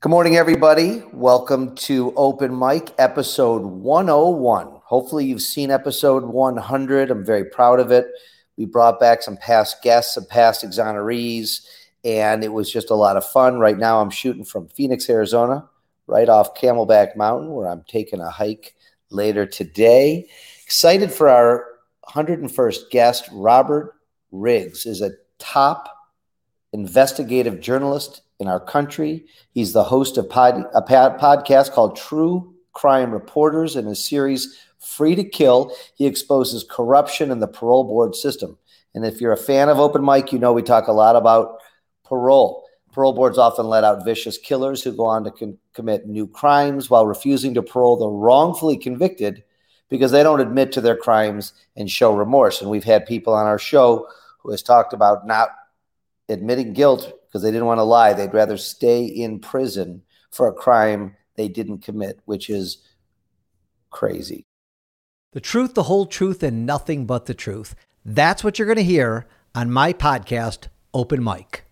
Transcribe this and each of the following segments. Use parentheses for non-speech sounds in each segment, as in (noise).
Good morning, everybody. Welcome to Open Mic, episode 101. Hopefully, you've seen episode 100. I'm very proud of it. We brought back some past guests, some past exonerees, and it was just a lot of fun. Right now, I'm shooting from Phoenix, Arizona, right off Camelback Mountain, where I'm taking a hike later today. Excited for our 101st guest. Robert Riggs is a top investigative journalist in our country. He's the host of pod, a podcast called True Crime Reporters in his series Free to Kill. He exposes corruption in the parole board system. And if you're a fan of Open Mic, you know we talk a lot about parole. Parole boards often let out vicious killers who go on to con- commit new crimes while refusing to parole the wrongfully convicted because they don't admit to their crimes and show remorse. And we've had people on our show who has talked about not admitting guilt because they didn't want to lie. They'd rather stay in prison for a crime they didn't commit, which is crazy. The truth, the whole truth, and nothing but the truth. That's what you're going to hear on my podcast, Open Mic.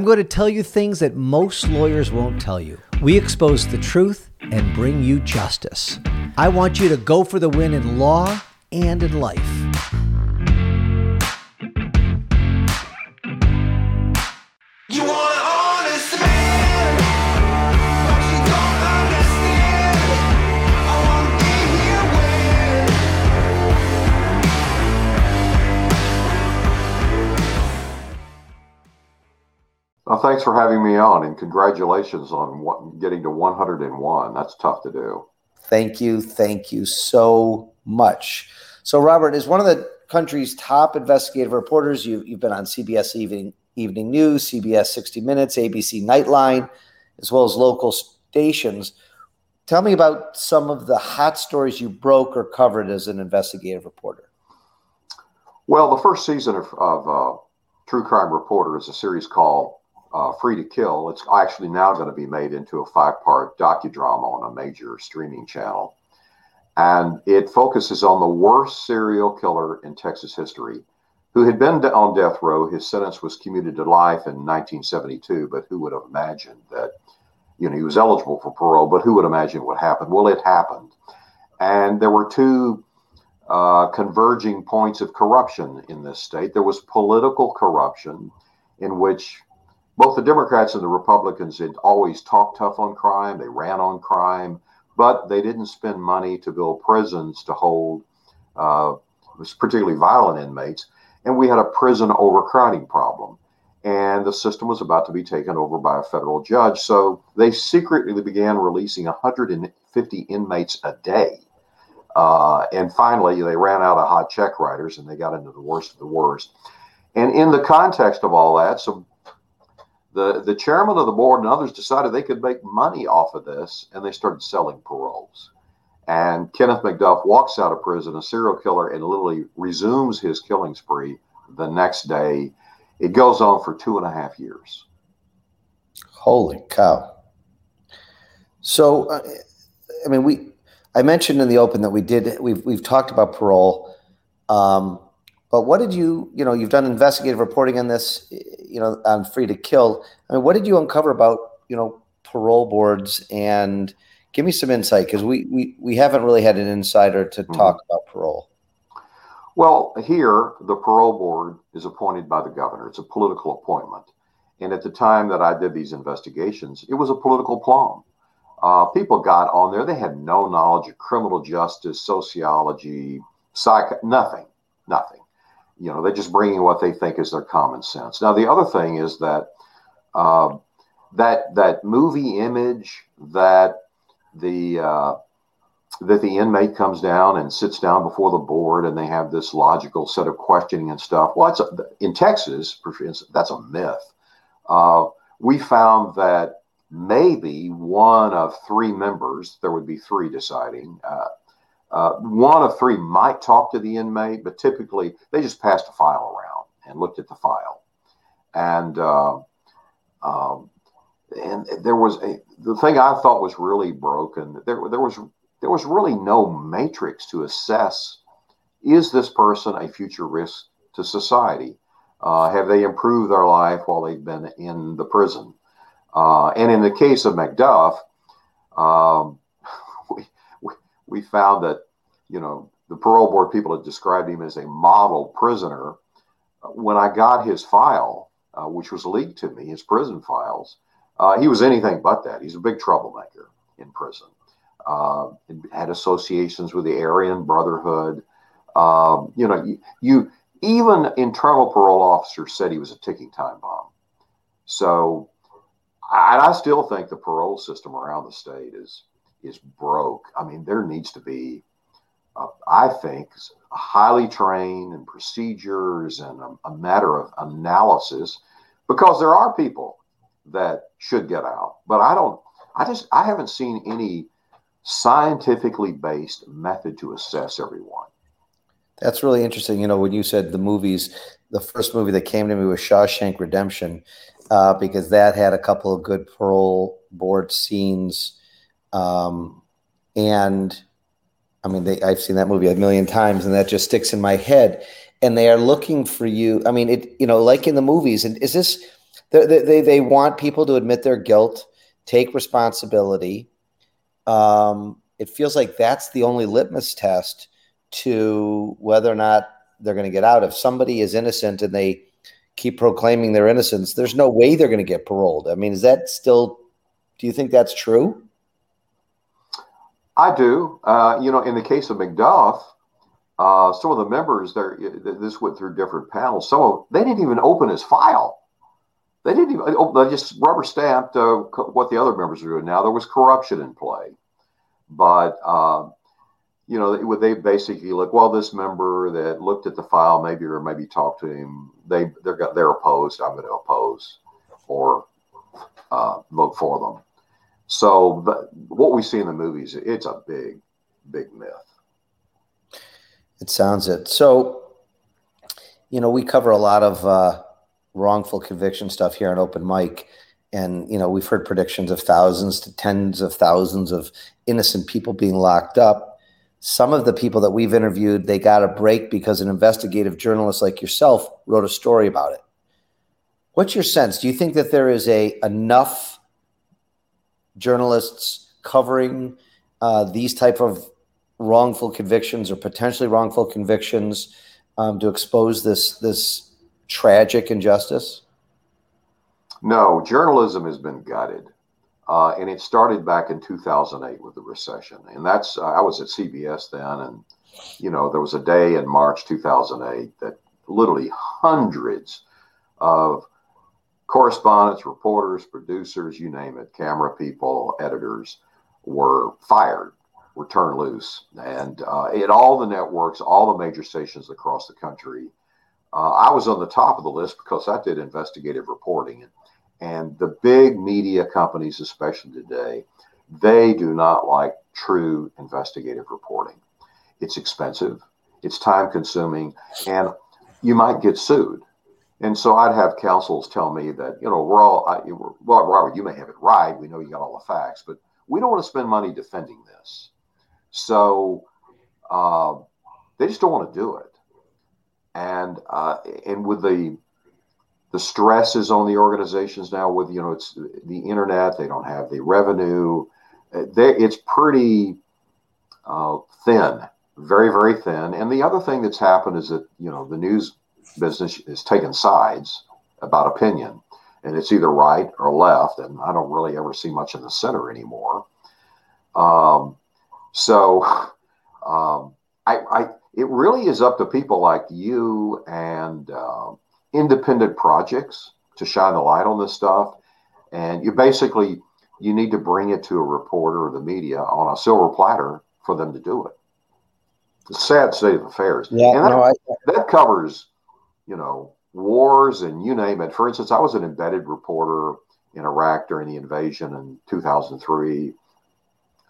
I'm going to tell you things that most lawyers won't tell you. We expose the truth and bring you justice. I want you to go for the win in law and in life. Thanks for having me on, and congratulations on getting to 101. That's tough to do. Thank you. Thank you so much. So, Robert is one of the country's top investigative reporters. You, you've been on CBS Evening, Evening News, CBS 60 Minutes, ABC Nightline, as well as local stations. Tell me about some of the hot stories you broke or covered as an investigative reporter. Well, the first season of, of uh, True Crime Reporter is a series called uh, Free to Kill. It's actually now going to be made into a five part docudrama on a major streaming channel. And it focuses on the worst serial killer in Texas history who had been on death row. His sentence was commuted to life in 1972, but who would have imagined that, you know, he was eligible for parole, but who would imagine what happened? Well, it happened. And there were two uh, converging points of corruption in this state. There was political corruption, in which both the Democrats and the Republicans had always talked tough on crime. They ran on crime, but they didn't spend money to build prisons to hold uh, particularly violent inmates. And we had a prison overcrowding problem. And the system was about to be taken over by a federal judge. So they secretly began releasing 150 inmates a day. Uh, and finally, they ran out of hot check writers and they got into the worst of the worst. And in the context of all that, so the, the chairman of the board and others decided they could make money off of this and they started selling paroles. And Kenneth McDuff walks out of prison, a serial killer, and literally resumes his killing spree the next day. It goes on for two and a half years. Holy cow. So, uh, I mean, we, I mentioned in the open that we did, we've, we've talked about parole. Um, but what did you, you know, you've done investigative reporting on this, you know, on Free to Kill. I mean, what did you uncover about, you know, parole boards and give me some insight because we, we, we haven't really had an insider to Mhm. talk about parole. Well, here, the parole board is appointed by the governor. It's a political appointment. And at the time that I did these investigations, it was a political plum. Uh, people got on there. They had no knowledge of criminal justice, sociology, psych, nothing, nothing. You know, they're just bringing what they think is their common sense. Now, the other thing is that uh, that that movie image that the uh, that the inmate comes down and sits down before the board and they have this logical set of questioning and stuff. Well, it's a, in Texas, that's a myth. Uh, we found that maybe one of three members, there would be three deciding, uh, one of three might talk to the inmate, but typically they just passed a file around and looked at the file. and uh, um, and there was a the thing I thought was really broken. There there was there was really no matrix to assess is this person a future risk to society? Uh, have they improved their life while they've been in the prison? Uh, and in the case of McDuff, um, we, found that, you know, the parole board people had described him as a model prisoner. When I got his file, uh, which was leaked to me, his prison files, uh, he was anything but that. He's a big troublemaker in prison. Uh, had associations with the Aryan Brotherhood. Um, you know, you, you even internal parole officers said he was a ticking time bomb. So, I, I still think the parole system around the state is is broke. I mean, there needs to be, uh, I think, highly trained and procedures and a, a matter of analysis, because there are people that should get out, but I don't. I just I haven't seen any scientifically based method to assess everyone. That's really interesting. You know, when you said the movies, the first movie that came to me was Shawshank Redemption, uh, because that had a couple of good parole board scenes. Um, and I mean, they, I've seen that movie a million times, and that just sticks in my head. And they are looking for you. I mean, it you know, like in the movies. And is this they they, they want people to admit their guilt, take responsibility. Um, it feels like that's the only litmus test to whether or not they're going to get out. If somebody is innocent and they keep proclaiming their innocence, there's no way they're going to get paroled. I mean, is that still? Do you think that's true? I do. Uh, you know, in the case of McDuff, uh, some of the members there, this went through different panels. Some of they didn't even open his file. They didn't even. Oh, they just rubber stamped uh, what the other members were doing. Now there was corruption in play, but uh, you know, they basically look, well, this member that looked at the file, maybe or maybe talked to him, they they're got they're opposed. I'm going to oppose or uh, vote for them. So, what we see in the movies, it's a big, big myth. It sounds it. So, you know, we cover a lot of uh, wrongful conviction stuff here on Open Mic, and you know, we've heard predictions of thousands to tens of thousands of innocent people being locked up some of the people that we've interviewed, they got a break because an investigative journalist like yourself wrote a story about it. What's your sense? Do you think that there is a enough journalists covering uh, these type of wrongful convictions or potentially wrongful convictions um, to expose this this tragic injustice? No, journalism has been gutted. Uh, and it started back in 2008 with the recession. And that's, uh, I was at CBS then. And, you know, there was a day in March 2008 that literally hundreds of correspondents, reporters, producers, you name it, camera people, editors were fired, were turned loose. And uh, in all the networks, all the major stations across the country, uh, I was on the top of the list because I did investigative reporting. And and the big media companies, especially today, they do not like true investigative reporting. It's expensive, it's time consuming, and you might get sued. And so I'd have counsels tell me that, you know, we're all, I, well, Robert, you may have it right. We know you got all the facts, but we don't want to spend money defending this. So uh, they just don't want to do it. And uh, and with the the stress is on the organizations now with you know it's the internet they don't have the revenue uh, they, it's pretty uh, thin very very thin and the other thing that's happened is that you know the news business is taking sides about opinion and it's either right or left and i don't really ever see much in the center anymore um, so um, I, I, it really is up to people like you and uh, independent projects to shine the light on this stuff. And you basically you need to bring it to a reporter or the media on a silver platter for them to do it. A sad state of affairs. Yeah, that, no, I, that covers, you know, wars and you name it. For instance, I was an embedded reporter in Iraq during the invasion in 2003.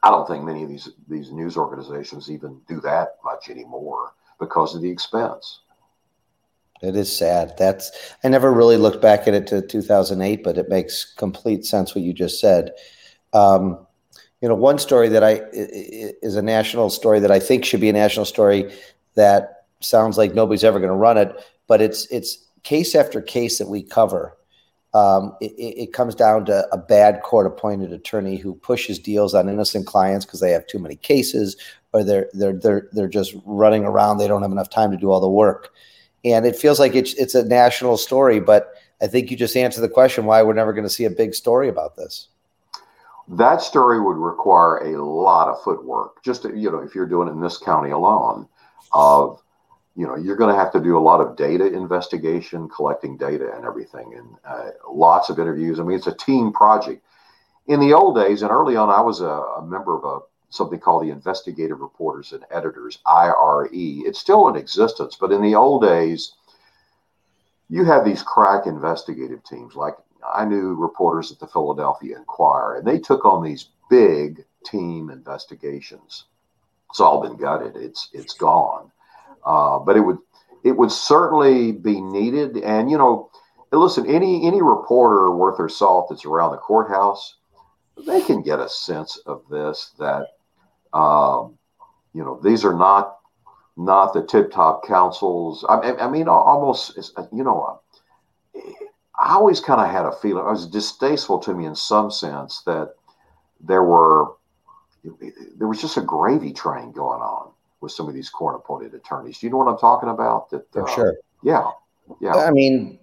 I don't think many of these these news organizations even do that much anymore because of the expense. It is sad. That's I never really looked back at it to 2008, but it makes complete sense what you just said. Um, you know, one story that I is a national story that I think should be a national story that sounds like nobody's ever going to run it, but it's it's case after case that we cover. Um, it, it comes down to a bad court-appointed attorney who pushes deals on innocent clients because they have too many cases, or they're they're they're they're just running around. They don't have enough time to do all the work and it feels like it's it's a national story. But I think you just answered the question why we're never going to see a big story about this. That story would require a lot of footwork. Just you know, if you're doing it in this county alone, of you know, you're going to have to do a lot of data investigation, collecting data and everything, and uh, lots of interviews. I mean, it's a team project. In the old days, and early on, I was a, a member of a something called the Investigative Reporters and Editors, IRE. It's still in existence, but in the old days, you had these crack investigative teams. Like I knew reporters at the Philadelphia Inquirer, and they took on these big team investigations. It's all been gutted. It's it's gone. Uh, but it would it would certainly be needed. And you know, listen, any any reporter worth their salt that's around the courthouse, they can get a sense of this that um, you know, these are not not the tip top counsels. I, I mean, almost, you know, I always kind of had a feeling, it was distasteful to me in some sense that there were, there was just a gravy train going on with some of these court appointed attorneys. Do you know what I'm talking about? That, uh, sure. Yeah. Yeah. I mean,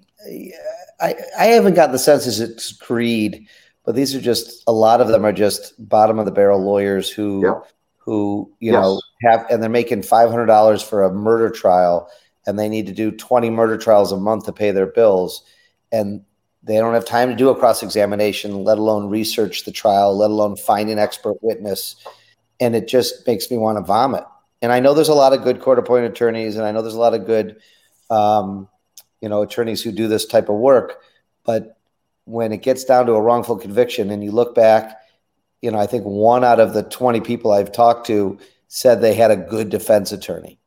I, I haven't got the sense it's greed, but these are just, a lot of them are just bottom of the barrel lawyers who, yeah who you yes. know have and they're making five hundred dollars for a murder trial, and they need to do twenty murder trials a month to pay their bills, and they don't have time to do a cross examination, let alone research the trial, let alone find an expert witness, and it just makes me want to vomit. And I know there's a lot of good court appointed attorneys, and I know there's a lot of good, um, you know, attorneys who do this type of work, but when it gets down to a wrongful conviction, and you look back you know, I think one out of the 20 people I've talked to said they had a good defense attorney.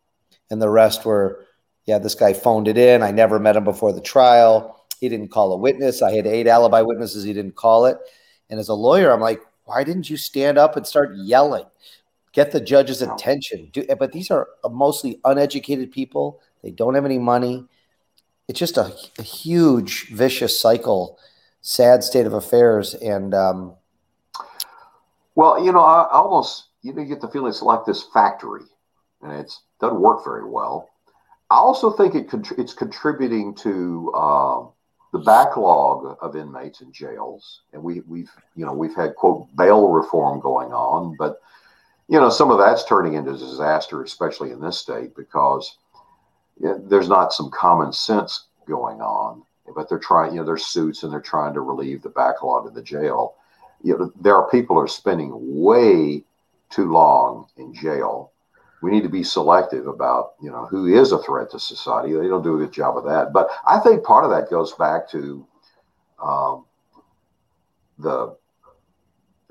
And the rest were, yeah, this guy phoned it in. I never met him before the trial. He didn't call a witness. I had eight alibi witnesses. He didn't call it. And as a lawyer, I'm like, why didn't you stand up and start yelling? Get the judge's attention. Do, but these are mostly uneducated people. They don't have any money. It's just a, a huge, vicious cycle, sad state of affairs. And, um, well, you know, I, almost you know you get the feeling it's like this factory, and it doesn't work very well. I also think it it's contributing to uh, the backlog of inmates in jails, and we we've you know we've had quote bail reform going on, but you know some of that's turning into disaster, especially in this state because you know, there's not some common sense going on. But they're trying, you know, there's suits and they're trying to relieve the backlog of the jail you know, there are people are spending way too long in jail. We need to be selective about, you know, who is a threat to society. They don't do a good job of that. But I think part of that goes back to um, the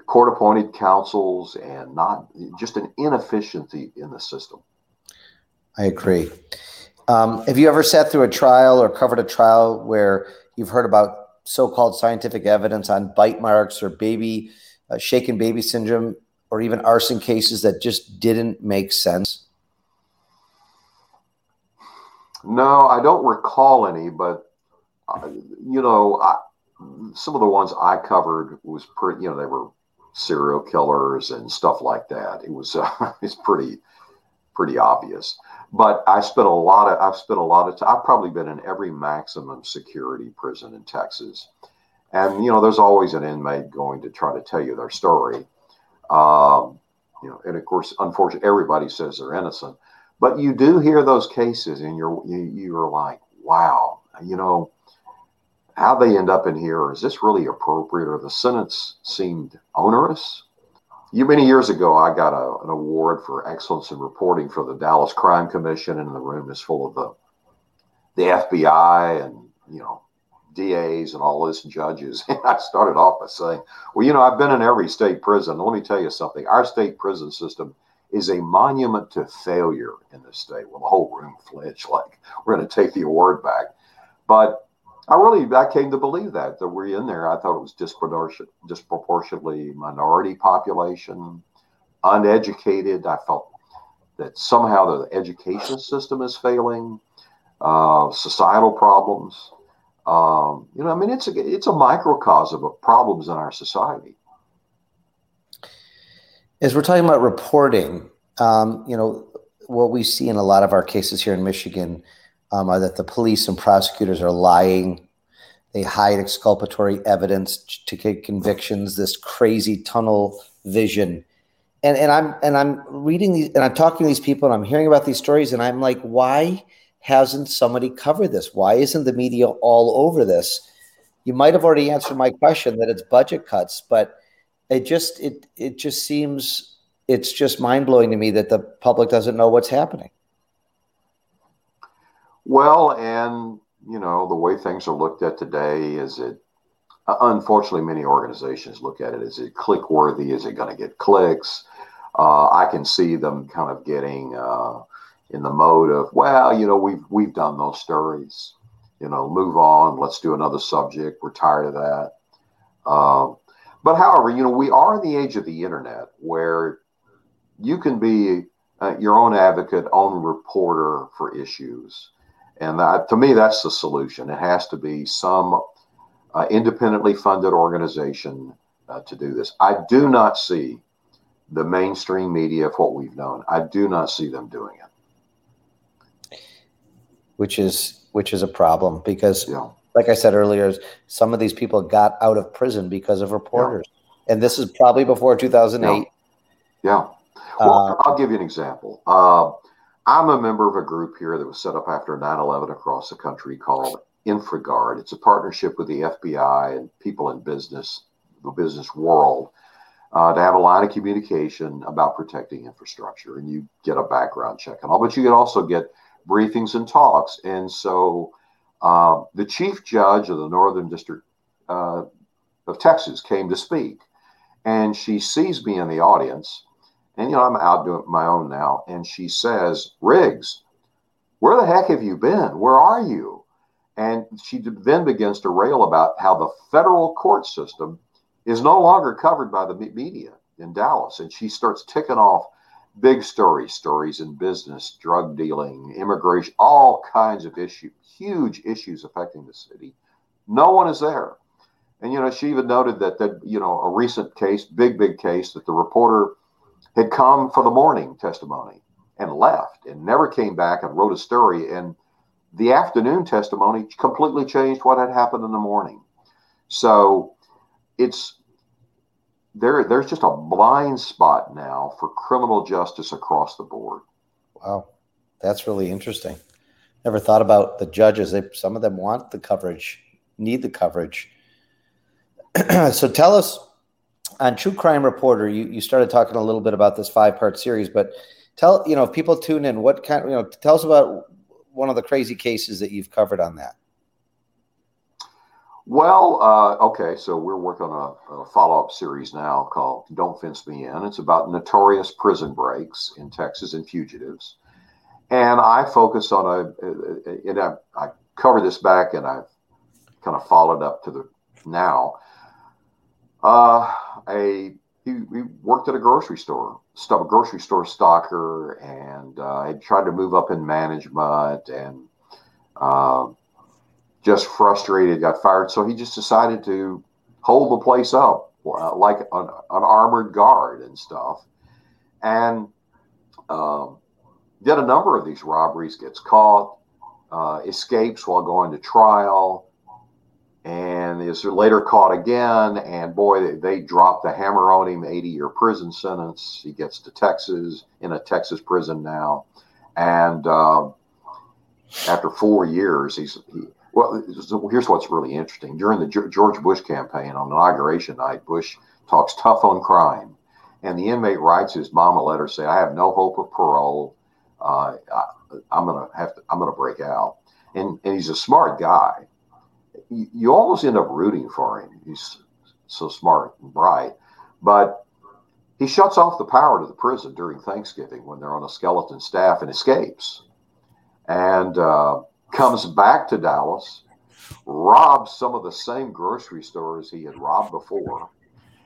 court appointed counsels and not just an inefficiency in the system. I agree. Um, have you ever sat through a trial or covered a trial where you've heard about so-called scientific evidence on bite marks or baby uh, shaken baby syndrome or even arson cases that just didn't make sense? No, I don't recall any, but uh, you know, I, some of the ones I covered was pretty. You know, they were serial killers and stuff like that. It was uh, (laughs) it's pretty pretty obvious. But I spent a lot of I've spent a lot of time. I've probably been in every maximum security prison in Texas, and you know, there's always an inmate going to try to tell you their story. Um, you know, and of course, unfortunately, everybody says they're innocent, but you do hear those cases, and you're you, you're like, wow, you know, how they end up in here is this really appropriate, or the sentence seemed onerous? you many years ago i got a, an award for excellence in reporting for the dallas crime commission and the room is full of the the fbi and you know das and all this judges (laughs) and i started off by saying well you know i've been in every state prison let me tell you something our state prison system is a monument to failure in this state. Well, the whole room flinched (laughs) like we're going to take the award back. But I really I came to believe that that we're in there. I thought it was disproportionate, disproportionately minority population, uneducated. I felt that somehow the education system is failing, uh, societal problems. Um, you know, I mean, it's a it's a microcosm of problems in our society. As we're talking about reporting, um, you know, what we see in a lot of our cases here in Michigan um, are that the police and prosecutors are lying. They hide exculpatory evidence to get convictions. This crazy tunnel vision, and and I'm and I'm reading these and I'm talking to these people and I'm hearing about these stories and I'm like, why hasn't somebody covered this? Why isn't the media all over this? You might have already answered my question that it's budget cuts, but it just it it just seems it's just mind blowing to me that the public doesn't know what's happening. Well, and you know the way things are looked at today is it. Uh, unfortunately, many organizations look at it as it click worthy. Is it going to get clicks? Uh, I can see them kind of getting uh, in the mode of, well, you know, we've we've done those stories. You know, move on. Let's do another subject. We're tired of that. Um, but however, you know, we are in the age of the internet where you can be uh, your own advocate, own reporter for issues. And that, to me, that's the solution. It has to be some uh, independently funded organization uh, to do this. I do not see the mainstream media of what we've known. I do not see them doing it. which is which is a problem because Yeah. like I said earlier, some of these people got out of prison because of reporters. And this is probably before 2008. Yeah. Well, Uh, I'll give you an example. I'm a member of a group here that was set up after 9 11 across the country called InfraGard. It's a partnership with the FBI and people in business, the business world, uh, to have a line of communication about protecting infrastructure. And you get a background check and all, but you can also get briefings and talks. And so uh, the chief judge of the Northern District uh, of Texas came to speak. And she sees me in the audience and you know, I'm out doing my own now. And she says, Riggs, where the heck have you been? Where are you? And she then begins to rail about how the federal court system is no longer covered by the media in Dallas. And she starts ticking off big stories, stories in business, drug dealing, immigration, all kinds of issues, huge issues affecting the city. No one is there. And, you know, she even noted that, that, you know, a recent case, big, big case that the reporter had come for the morning testimony and left and never came back and wrote a story. And the afternoon testimony completely changed what had happened in the morning. So it's there. There's just a blind spot now for criminal justice across the board. Wow. That's really interesting. Never thought about the judges. They, some of them want the coverage, need the coverage. (clears throat) so tell us on True Crime Reporter, you, you started talking a little bit about this five part series, but tell, you know, if people tune in, what kind, you know, tell us about one of the crazy cases that you've covered on that. Well, uh, okay, so we're working on a, a follow up series now called Don't Fence Me In. It's about notorious prison breaks in Texas and fugitives. And I focus on a, and I, I this back and I've kind of followed up to the now. Uh, a he, he worked at a grocery store, stuff, a grocery store stalker, and uh, had tried to move up in management and uh, just frustrated, got fired. So he just decided to hold the place up uh, like an, an armored guard and stuff. And um, did a number of these robberies, gets caught, uh, escapes while going to trial, and is later caught again. And boy, they, they drop the hammer on him 80 year prison sentence. He gets to Texas, in a Texas prison now. And um, after four years, he's. He, well, here's what's really interesting. During the Ge- George Bush campaign on inauguration night, Bush talks tough on crime. And the inmate writes his mom a letter saying, I have no hope of parole. Uh, I, I'm gonna have to. I'm gonna break out. And and he's a smart guy. You, almost end up rooting for him. He's so smart and bright. But he shuts off the power to the prison during Thanksgiving when they're on a skeleton staff and escapes, and uh, comes back to Dallas, robs some of the same grocery stores he had robbed before,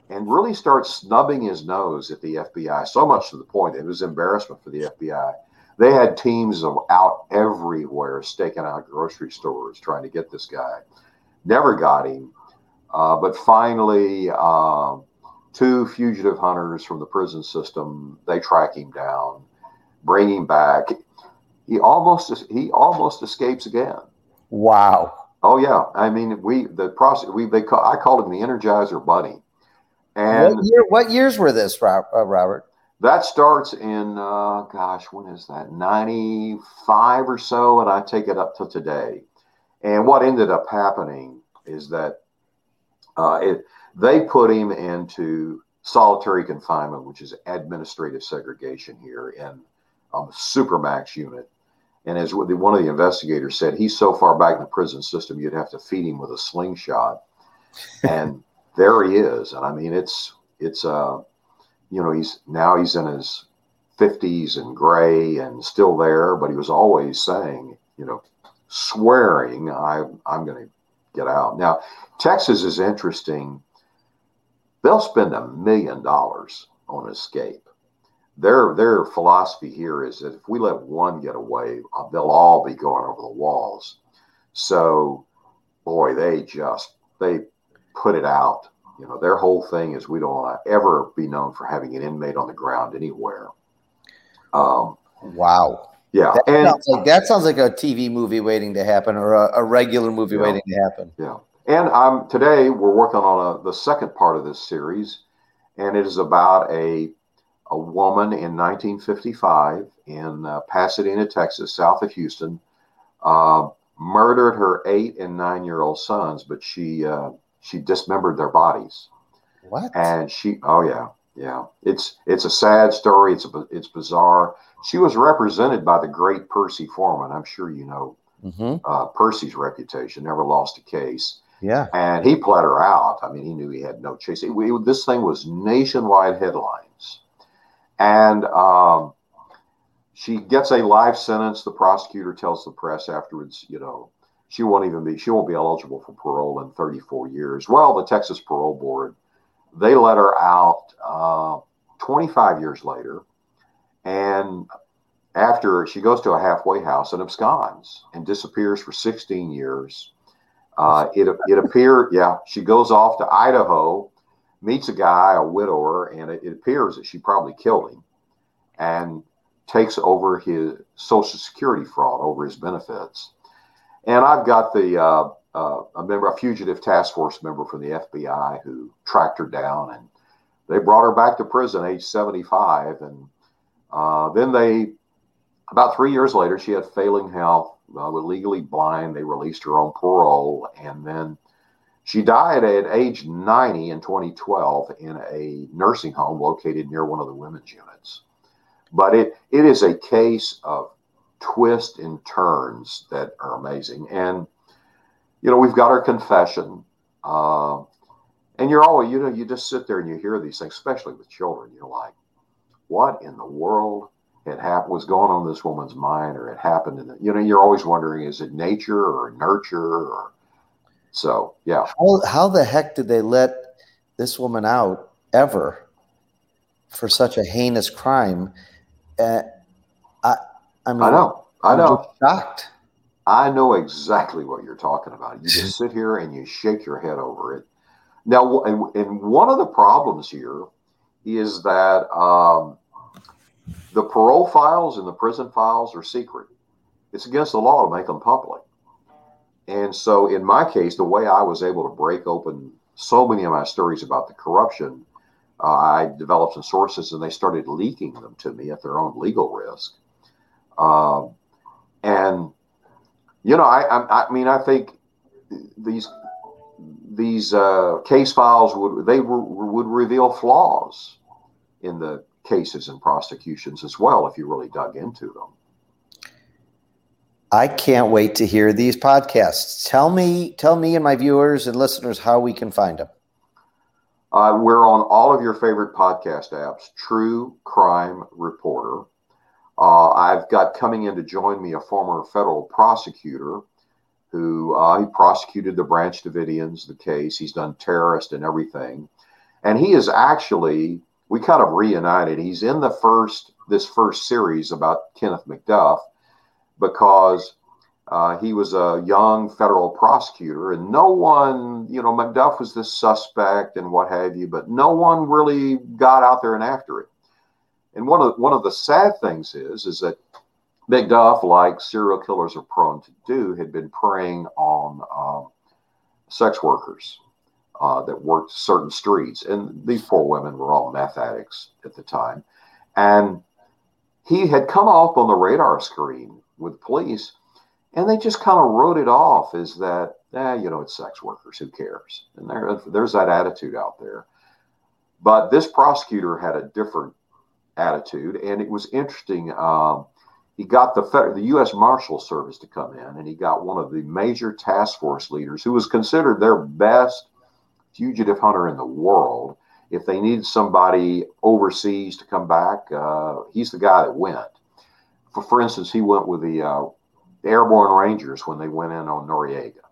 and really starts snubbing his nose at the FBI. So much to the point it was embarrassment for the FBI. They had teams of out everywhere staking out grocery stores trying to get this guy. Never got him, uh, but finally. Uh, two fugitive hunters from the prison system. They track him down, bring him back. He almost he almost escapes again. Wow. Oh yeah, I mean we the process we they call, I called him the Energizer Bunny, and what, year, what years were this, uh, Robert? that starts in uh, gosh when is that ninety five or so, and I take it up to today. And what ended up happening is that uh, it they put him into solitary confinement, which is administrative segregation here in um, supermax unit. And as one of the investigators said, he's so far back in the prison system, you'd have to feed him with a slingshot. And (laughs) there he is. And I mean, it's, it's, uh, you know, he's now he's in his 50s and gray and still there, but he was always saying, you know, swearing, I, I'm going to get out. Now, Texas is interesting. They'll spend a million dollars on escape. Their their philosophy here is that if we let one get away, uh, they'll all be going over the walls. So, boy, they just they put it out. You know, their whole thing is we don't want to ever be known for having an inmate on the ground anywhere. Um, Wow. Yeah, That, and sounds like, that sounds like a TV movie waiting to happen or a, a regular movie Yeah. waiting to happen. Yeah. And um, today we're working on a, the second part of this series, and it is about a, a woman in 1955 in uh, Pasadena, Texas, south of Houston, uh, murdered her eight and nine year old sons, but she uh, she dismembered their bodies. What? And she, oh yeah, yeah, it's it's a sad story. It's a, it's bizarre. She was represented by the great Percy Foreman. I'm sure you know hmm uh, Percy's reputation. Never lost a case Yeah. and he pled her out. I mean, he knew he had no chase. It- it- this thing was nationwide headlines, and um, she gets a life sentence. The prosecutor tells the press afterwards, you know, she won't even be she won't be eligible for parole in 34 years. Well, the Texas Parole Board they let her out uh, 25 years later, and after she goes to a halfway house and absconds and disappears for 16 years. Uh, it it appeared, yeah, she goes off to Idaho, meets a guy, a widower, and it, it appears that she probably killed him, and takes over his Social Security fraud over his benefits. And I've got the uh, uh, a member, a fugitive task force member from the FBI who tracked her down, and they brought her back to prison, age 75, and uh, then they about three years later, she had failing health, uh, was legally blind. They released her on parole, and then she died at age 90 in 2012 in a nursing home located near one of the women's units. But it it is a case of twists and turns that are amazing. And you know, we've got our confession. Uh, and you're always, you know, you just sit there and you hear these things, especially with children. You're like, what in the world had happened was going on in this woman's mind or it happened in the, you know, you're always wondering, is it nature or nurture or so, yeah. How, how the heck did they let this woman out ever for such a heinous crime? Uh, I, I mean, I know. I I'm know. shocked. I know exactly what you're talking about. You just (laughs) sit here and you shake your head over it. Now, and, and one of the problems here is that um, the parole files and the prison files are secret. It's against the law to make them public. And so, in my case, the way I was able to break open so many of my stories about the corruption, uh, I developed some sources and they started leaking them to me at their own legal risk. Um, and you know, I, I, I mean, I think these these uh, case files would they re- would reveal flaws in the cases and prosecutions as well if you really dug into them. I can't wait to hear these podcasts. Tell me, tell me and my viewers and listeners how we can find them. Uh, we're on all of your favorite podcast apps, True Crime Reporter. Uh, I've got coming in to join me a former federal prosecutor who uh, he prosecuted the Branch Davidians, the case. He's done terrorist and everything, and he is actually we kind of reunited. He's in the first this first series about Kenneth McDuff because uh, he was a young federal prosecutor, and no one, you know, McDuff was the suspect and what have you, but no one really got out there and after it. And one of one of the sad things is is that McDuff, like serial killers are prone to do, had been preying on um, sex workers uh, that worked certain streets, and these four women were all meth addicts at the time, and he had come off on the radar screen with police and they just kind of wrote it off as that, eh, you know, it's sex workers. Who cares? And there, there's that attitude out there. But this prosecutor had a different attitude, and it was interesting. Um, he got the the U.S. Marshal Service to come in, and he got one of the major task force leaders, who was considered their best fugitive hunter in the world. If they needed somebody overseas to come back, uh, he's the guy that went. For, for instance, he went with the uh, Airborne Rangers when they went in on Noriega.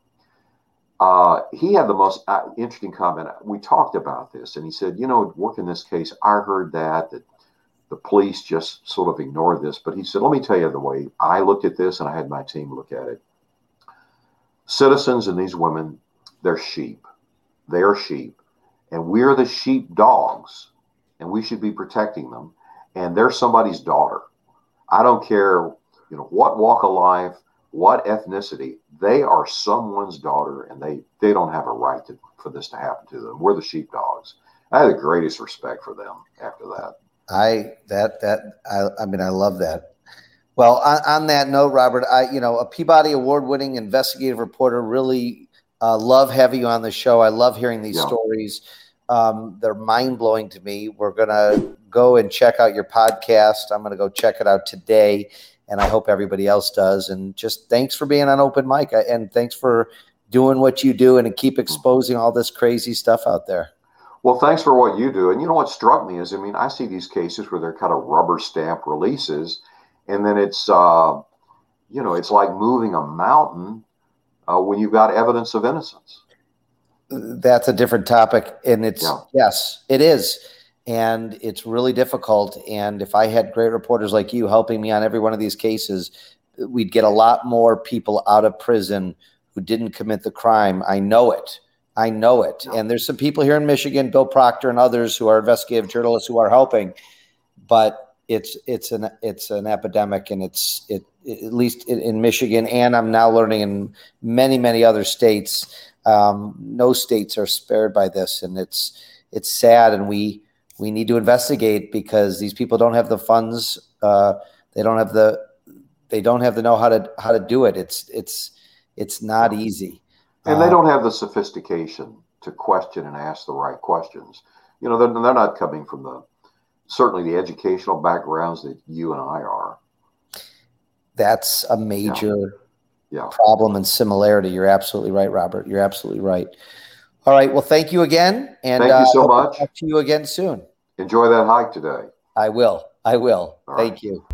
Uh, he had the most uh, interesting comment. We talked about this, and he said, "You know, working this case, I heard that that the police just sort of ignored this." But he said, "Let me tell you the way I looked at this, and I had my team look at it. Citizens and these women, they're sheep. They are sheep, and we're the sheep dogs, and we should be protecting them. And they're somebody's daughter. I don't care you know what walk of life what ethnicity they are someone's daughter and they they don't have a right to, for this to happen to them we're the sheep dogs. i had the greatest respect for them after that I that that I, I mean I love that. Well, on, on that note, Robert, I you know a Peabody Award-winning investigative reporter. Really uh, love having you on the show. I love hearing these Yeah. stories. Um, they're mind blowing to me. We're gonna go and check out your podcast. I'm gonna go check it out today, and I hope everybody else does. And just thanks for being on Open Mic, and thanks for doing what you do and keep exposing all this crazy stuff out there. Well, thanks for what you do. And you know what struck me is, I mean, I see these cases where they're kind of rubber stamp releases, and then it's, uh, you know, it's like moving a mountain uh, when you've got evidence of innocence. that's a different topic and it's Yeah. yes it is and it's really difficult and if i had great reporters like you helping me on every one of these cases we'd get a lot more people out of prison who didn't commit the crime i know it i know it and there's some people here in michigan bill proctor and others who are investigative journalists who are helping but it's it's an it's an epidemic and it's it at least in, michigan and i'm now learning in many many other states um, no states are spared by this, and it's it's sad, and we we need to investigate because these people don't have the funds. Uh, they don't have the they don't have to know how to how to do it. It's it's it's not easy. And they Uh, don't have the sophistication to question and ask the right questions. You know, they're, they're not coming from the certainly the educational backgrounds that you and I are. That's a major Yeah. problem and similarity. You're absolutely right, Robert. You're absolutely right. All right. Well, thank you again, and Thank you uh, so to much. Talk to you again soon. Enjoy that hike today. I will. I will. All Thank right. you.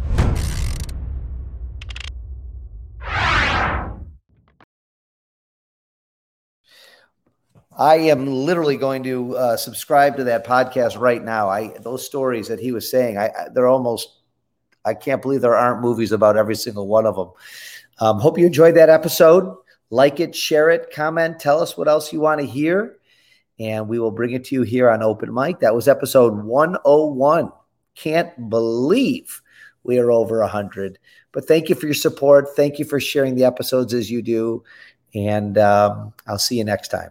I am literally going to uh, subscribe to that podcast right now. I those stories that he was saying, I, I they're almost. I can't believe there aren't movies about every single one of them. Um, hope you enjoyed that episode. Like it, share it, comment, tell us what else you want to hear, and we will bring it to you here on Open Mic. That was episode 101. Can't believe we are over 100. But thank you for your support. Thank you for sharing the episodes as you do. And um, I'll see you next time.